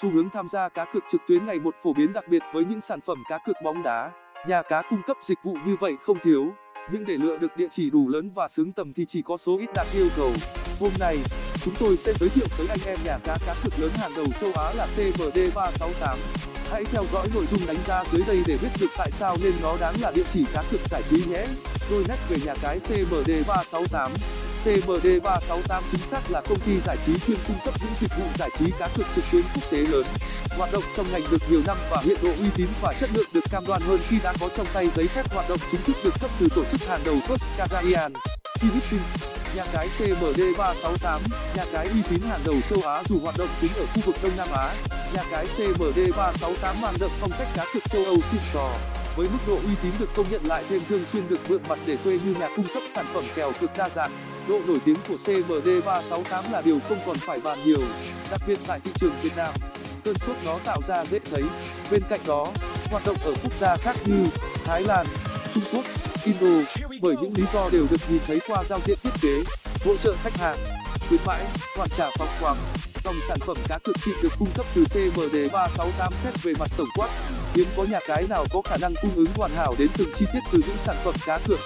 Xu hướng tham gia cá cược trực tuyến ngày một phổ biến đặc biệt với những sản phẩm cá cược bóng đá. Nhà cá cung cấp dịch vụ như vậy không thiếu, nhưng để lựa được địa chỉ đủ lớn và xứng tầm thì chỉ có số ít đạt yêu cầu. Hôm nay, chúng tôi sẽ giới thiệu tới anh em nhà cá cá cược lớn hàng đầu châu Á là CVD 368. Hãy theo dõi nội dung đánh giá dưới đây để biết được tại sao nên nó đáng là địa chỉ cá cược giải trí nhé. Đôi nét về nhà cái CVD 368. CMD368 chính xác là công ty giải trí chuyên cung cấp những dịch vụ giải trí cá cược trực tuyến quốc tế lớn. Hoạt động trong ngành được nhiều năm và hiện độ uy tín và chất lượng được cam đoan hơn khi đã có trong tay giấy phép hoạt động chính thức được cấp từ tổ chức hàng đầu First Caribbean Philippines. Nhà cái CMD368, nhà cái uy tín hàng đầu châu Á dù hoạt động chính ở khu vực Đông Nam Á. Nhà cái CMD368 mang đậm phong cách cá cược châu Âu xịn sò với mức độ uy tín được công nhận lại thêm thường xuyên được mượn mặt để thuê như nhà cung cấp sản phẩm kèo cực đa dạng độ nổi tiếng của cmd368 là điều không còn phải bàn nhiều đặc biệt tại thị trường việt nam. Cơn sốt nó tạo ra dễ thấy. Bên cạnh đó hoạt động ở quốc gia khác như thái lan trung quốc indo bởi những lý do đều được nhìn thấy qua giao diện thiết kế hỗ trợ khách hàng khuyến mãi hoàn trả phóng khoáng. Dòng sản phẩm cá cược xịn được cung cấp từ cmd368 xét về mặt tổng quát hiếm có nhà cái nào có khả năng cung ứng hoàn hảo đến từng chi tiết từ những sản phẩm cá cược?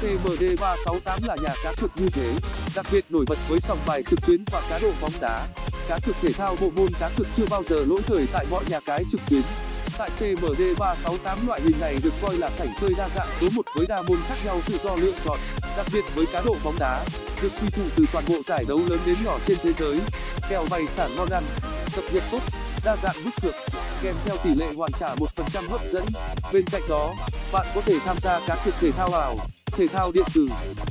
Cmd368 là nhà cá cược như thế, đặc biệt nổi bật với sòng bài trực tuyến và cá độ bóng đá. Cá cược thể thao bộ môn cá cược chưa bao giờ lỗi thời tại mọi nhà cái trực tuyến. Tại cmd368 loại hình này được coi là sảnh chơi đa dạng số một với đa môn khác nhau tự do lựa chọn, đặc biệt với cá độ bóng đá, được quy tụ từ toàn bộ giải đấu lớn đến nhỏ trên thế giới. Kèo bày sản ngon ăn, cập nhật tốt đa dạng mức cược kèm theo tỷ lệ hoàn trả trăm hấp dẫn. Bên cạnh đó, bạn có thể tham gia cá cược thể thao ảo, thể thao điện tử.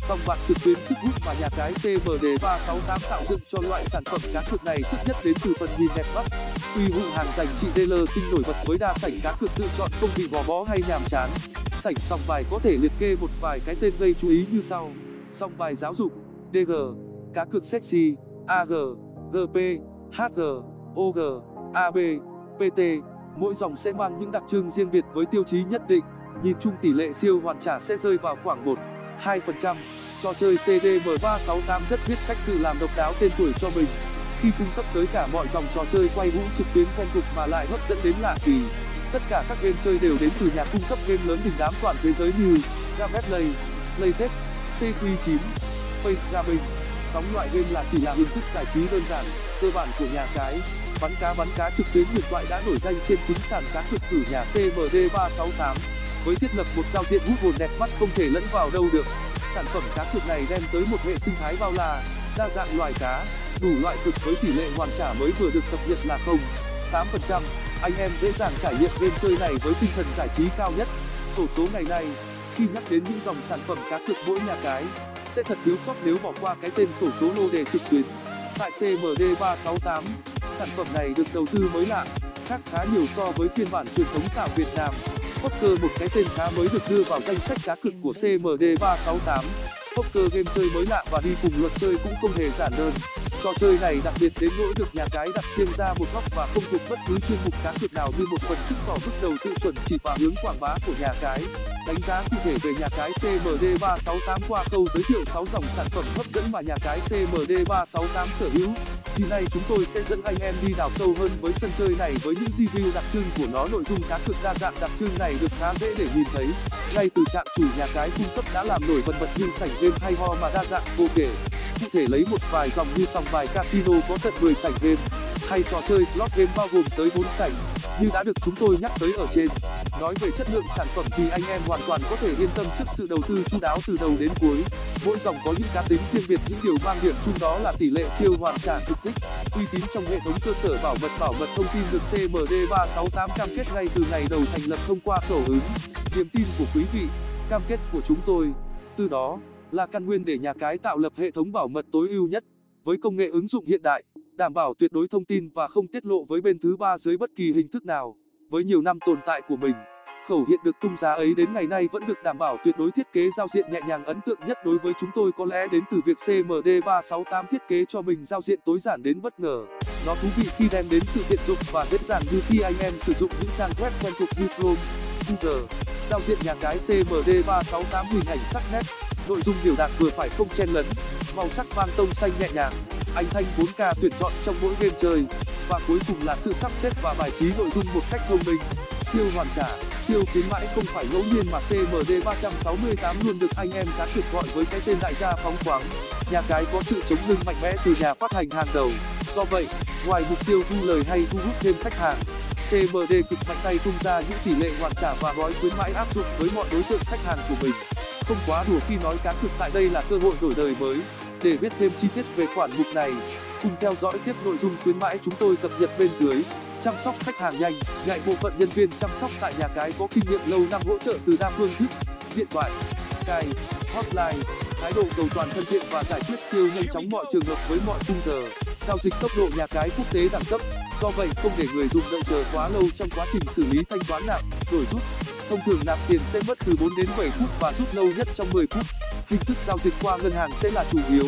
Song bạc trực tuyến sức hút mà nhà cái cmd 368 tạo dựng cho loại sản phẩm cá cược này trước nhất đến từ phần nhìn đẹp mắt. Uy vụ hàng dành chị taylor sinh nổi bật với đa sảnh cá cược tự chọn không bị gò bó hay nhàm chán. Sảnh song bài có thể liệt kê một vài cái tên gây chú ý như sau. Song bài giáo dục dg cá cược sexy ag gp hg og ab pt mỗi dòng sẽ mang những đặc trưng riêng biệt với tiêu chí nhất định. Nhìn chung tỷ lệ siêu hoàn trả sẽ rơi vào khoảng 1 2 phần trăm. Trò chơi cdm 368 rất biết cách tự làm độc đáo tên tuổi cho mình. Khi cung cấp tới cả mọi dòng trò chơi quay hũ trực tuyến quen thuộc mà lại hấp dẫn đến lạ kỳ. Tất cả các game chơi đều đến từ nhà cung cấp game lớn đình đám toàn thế giới như gameplay playtech cq9 space gaming sóng loại game là chỉ là hình thức giải trí đơn giản, cơ bản của nhà cái. Bắn cá bắn cá trực tuyến huyền thoại đã nổi danh trên chính sàn cá cược cử nhà cmd 368 với thiết lập một giao diện hút hồn đẹp mắt không thể lẫn vào đâu được. Sản phẩm cá cược này đem tới một hệ sinh thái bao la, đa dạng loài cá, đủ loại cực với tỷ lệ hoàn trả mới vừa được cập nhật là không 8% anh em dễ dàng trải nghiệm game chơi này với tinh thần giải trí cao nhất. Sổ số ngày nay, khi nhắc đến những dòng sản phẩm cá cược mỗi nhà cái sẽ thật thiếu sót nếu bỏ qua cái tên sổ số lô đề trực tuyến. Tại cmd 368 sản phẩm này được đầu tư mới lạ, khác khá nhiều so với phiên bản truyền thống tạo việt nam. Poker một cái tên khá mới được đưa vào danh sách cá cược của cmd 368 poker game chơi mới lạ và đi cùng luật chơi cũng không hề giản đơn trò chơi này đặc biệt đến nỗi được nhà cái đặt riêng ra một góc và không thuộc bất cứ chuyên mục cá cược nào như một phần chứng tỏ bước đầu tự chuẩn chỉ và hướng quảng bá của nhà cái đánh giá cụ thể về nhà cái cmd 368 qua câu giới thiệu dòng sản phẩm hấp dẫn mà nhà cái cmd 368 sở hữu thì nay chúng tôi sẽ dẫn anh em đi đào sâu hơn với sân chơi này với những review đặc trưng của nó, nội dung cá cược đa dạng đặc trưng này được khá dễ để nhìn thấy. Ngay từ trạng chủ nhà cái cung cấp đã làm nổi bật bật như sảnh game hay ho mà đa dạng, vô kể. Cụ thể lấy một vài dòng như sòng bài casino có tận 10 sảnh game, hay trò chơi slot game bao gồm tới 4 sảnh, như đã được chúng tôi nhắc tới ở trên. Nói về chất lượng sản phẩm thì anh em hoàn toàn có thể yên tâm trước sự đầu tư chu đáo từ đầu đến cuối mỗi dòng có những cá tính riêng biệt, những điều mang điểm chung đó là tỷ lệ siêu hoàn trả thực tích, uy tín trong hệ thống cơ sở bảo mật bảo mật thông tin được cmd 368 cam kết ngay từ ngày đầu thành lập thông qua khẩu ứng, niềm tin của quý vị, cam kết của chúng tôi. Từ đó, là căn nguyên để nhà cái tạo lập hệ thống bảo mật tối ưu nhất với công nghệ ứng dụng hiện đại, đảm bảo tuyệt đối thông tin và không tiết lộ với bên thứ ba dưới bất kỳ hình thức nào, với nhiều năm tồn tại của mình khẩu hiện được tung ra ấy đến ngày nay vẫn được đảm bảo tuyệt đối thiết kế giao diện nhẹ nhàng ấn tượng nhất đối với chúng tôi có lẽ đến từ việc cmd 368 thiết kế cho mình giao diện tối giản đến bất ngờ. Nó thú vị khi đem đến sự tiện dụng và dễ dàng như khi anh em sử dụng những trang web quen thuộc như chrome google giao diện nhà cái cmd 368 hình ảnh sắc nét, nội dung biểu đạt vừa phải không chen lấn, màu sắc mang tông xanh nhẹ nhàng Ánh thanh 4K tuyển chọn trong mỗi game chơi. Và cuối cùng là sự sắp xếp và bài trí nội dung một cách thông minh, siêu hoàn trả siêu khuyến mãi không phải ngẫu nhiên mà cmd 368 luôn được anh em cá cược gọi với cái tên đại gia phóng khoáng. Nhà cái có sự chống lưng mạnh mẽ từ nhà phát hành hàng đầu. Do vậy, ngoài mục tiêu thu lời hay thu hút thêm khách hàng cmd cực mạnh tay tung ra những tỷ lệ hoàn trả và gói khuyến mãi áp dụng với mọi đối tượng khách hàng của mình. Không quá đùa khi nói cá cược tại đây là cơ hội đổi đời mới. Để biết thêm chi tiết về khoản mục này, cùng theo dõi tiếp nội dung khuyến mãi chúng tôi cập nhật bên dưới chăm sóc khách hàng nhanh ngại bộ phận nhân viên chăm sóc tại nhà cái có kinh nghiệm lâu năm hỗ trợ từ đa phương thức, điện thoại skype hotline, thái độ cầu toàn thân thiện và giải quyết siêu nhanh chóng mọi trường hợp với mọi khung giờ. Giao dịch tốc độ nhà cái quốc tế đẳng cấp, do vậy không để người dùng đợi chờ quá lâu trong quá trình xử lý thanh toán nạp, đổi rút. Thông thường nạp tiền sẽ mất từ đến phút và rút lâu nhất trong phút. Hình thức giao dịch qua ngân hàng sẽ là chủ yếu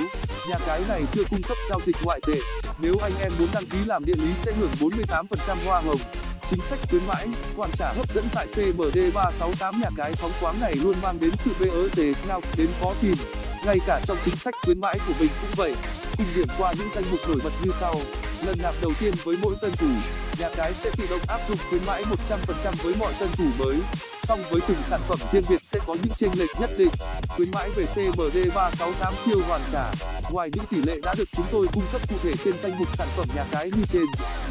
nhà cái này chưa cung cấp giao dịch ngoại tệ. Nếu anh em muốn đăng ký làm địa lý sẽ hưởng 48% hoa hồng. Chính sách khuyến mãi, hoàn trả hấp dẫn tại cmd 368 nhà cái phóng khoáng này luôn mang đến sự bert nào đến khó tìm. Ngay cả trong chính sách khuyến mãi của mình cũng vậy. Cùng điểm qua những danh mục nổi bật như sau. Lần nạp đầu tiên với mỗi tân thủ, nhà cái sẽ tự động áp dụng khuyến mãi 100% với mọi tân thủ mới. Song với từng sản phẩm riêng biệt sẽ có những chênh lệch nhất định. Khuyến mãi về cmd 368 siêu hoàn trả ngoài những tỷ lệ đã được chúng tôi cung cấp cụ thể trên danh mục sản phẩm nhà cái như trên,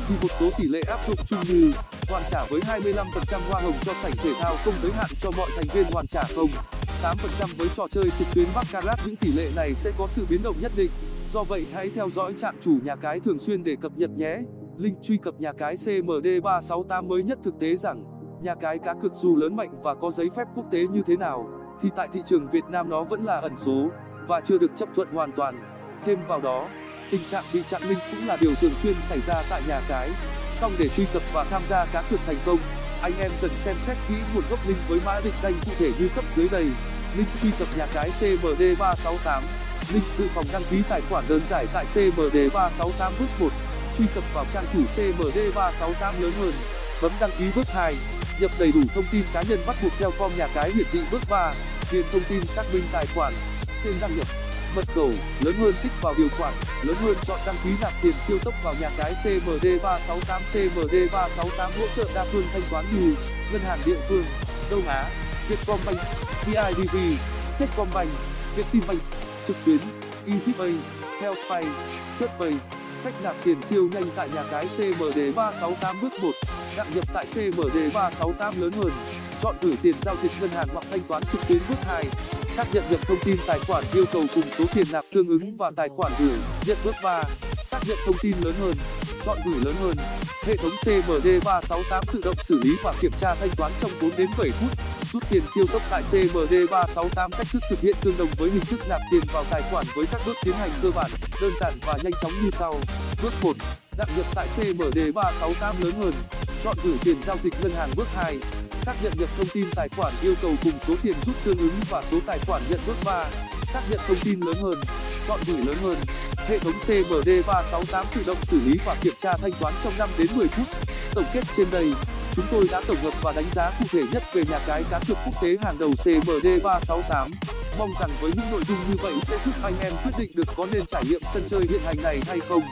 thì một số tỷ lệ áp dụng chung như hoàn trả với 25% hoa hồng cho sảnh thể thao không giới hạn cho mọi thành viên hoàn trả không 8% với trò chơi trực tuyến baccarat những tỷ lệ này sẽ có sự biến động nhất định, do vậy hãy theo dõi trạm chủ nhà cái thường xuyên để cập nhật nhé. Link truy cập nhà cái cmd 368 mới nhất thực tế rằng, nhà cái cá cược dù lớn mạnh và có giấy phép quốc tế như thế nào, thì tại thị trường việt nam nó vẫn là ẩn số và chưa được chấp thuận hoàn toàn. Thêm vào đó, tình trạng bị chặn link cũng là điều thường xuyên xảy ra tại nhà cái. Song để truy cập và tham gia cá cược thành công, anh em cần xem xét kỹ nguồn gốc link với mã định danh cụ thể như cấp dưới đây. Link truy cập nhà cái cmd 368 link dự phòng đăng ký tài khoản đơn giải tại cmd 368 bước 1 truy cập vào trang chủ cmd 368 lớn hơn. Bấm đăng ký bước 2 nhập đầy đủ thông tin cá nhân bắt buộc theo form nhà cái hiển thị bước 3 điền thông tin xác minh tài khoản tên đăng nhập mật khẩu lớn hơn tích vào điều khoản, lớn hơn chọn đăng ký nạp tiền siêu tốc vào nhà cái cmd 368 cmd 368 hỗ trợ đa phương thanh toán như ngân hàng địa phương, đông á, vietcombank bidv techcombank vietinbank, trực tuyến easypay healthpay searchpay cách nạp tiền siêu nhanh tại nhà cái cmd 368 bước 1 đăng nhập tại cmd 368 lớn hơn. Chọn gửi tiền giao dịch ngân hàng hoặc thanh toán trực tuyến bước 2 xác nhận nhập thông tin tài khoản yêu cầu cùng số tiền nạp tương ứng và tài khoản gửi, nhận bước 3 xác nhận thông tin lớn hơn, chọn gửi lớn hơn. Hệ thống cmd 368 tự động xử lý và kiểm tra thanh toán trong 4 đến 7 phút. Rút tiền siêu tốc tại cmd 368 cách thức thực hiện tương đồng với hình thức nạp tiền vào tài khoản với các bước tiến hành cơ bản, đơn giản và nhanh chóng như sau. Bước 1 đăng nhập tại cmd 368 lớn hơn. Chọn gửi tiền giao dịch ngân hàng bước 2 xác nhận nhập thông tin tài khoản yêu cầu cùng số tiền rút tương ứng và số tài khoản nhận bước 3 xác nhận thông tin lớn hơn, chọn gửi lớn hơn. Hệ thống cmd 368 tự động xử lý và kiểm tra thanh toán trong 5 đến 10 phút. Tổng kết trên đây, chúng tôi đã tổng hợp và đánh giá cụ thể nhất về nhà cái cá cược quốc tế hàng đầu cmd 368 mong rằng với những nội dung như vậy sẽ giúp anh em quyết định được có nên trải nghiệm sân chơi hiện hành này hay không.